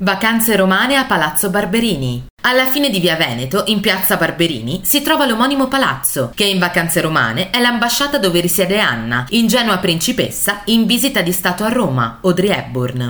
Vacanze romane a Palazzo Barberini. Alla fine di Via Veneto, in piazza Barberini, si trova l'omonimo palazzo, che in vacanze romane è l'ambasciata dove risiede Anna, ingenua principessa in visita di Stato a Roma, Audrey Hepburn.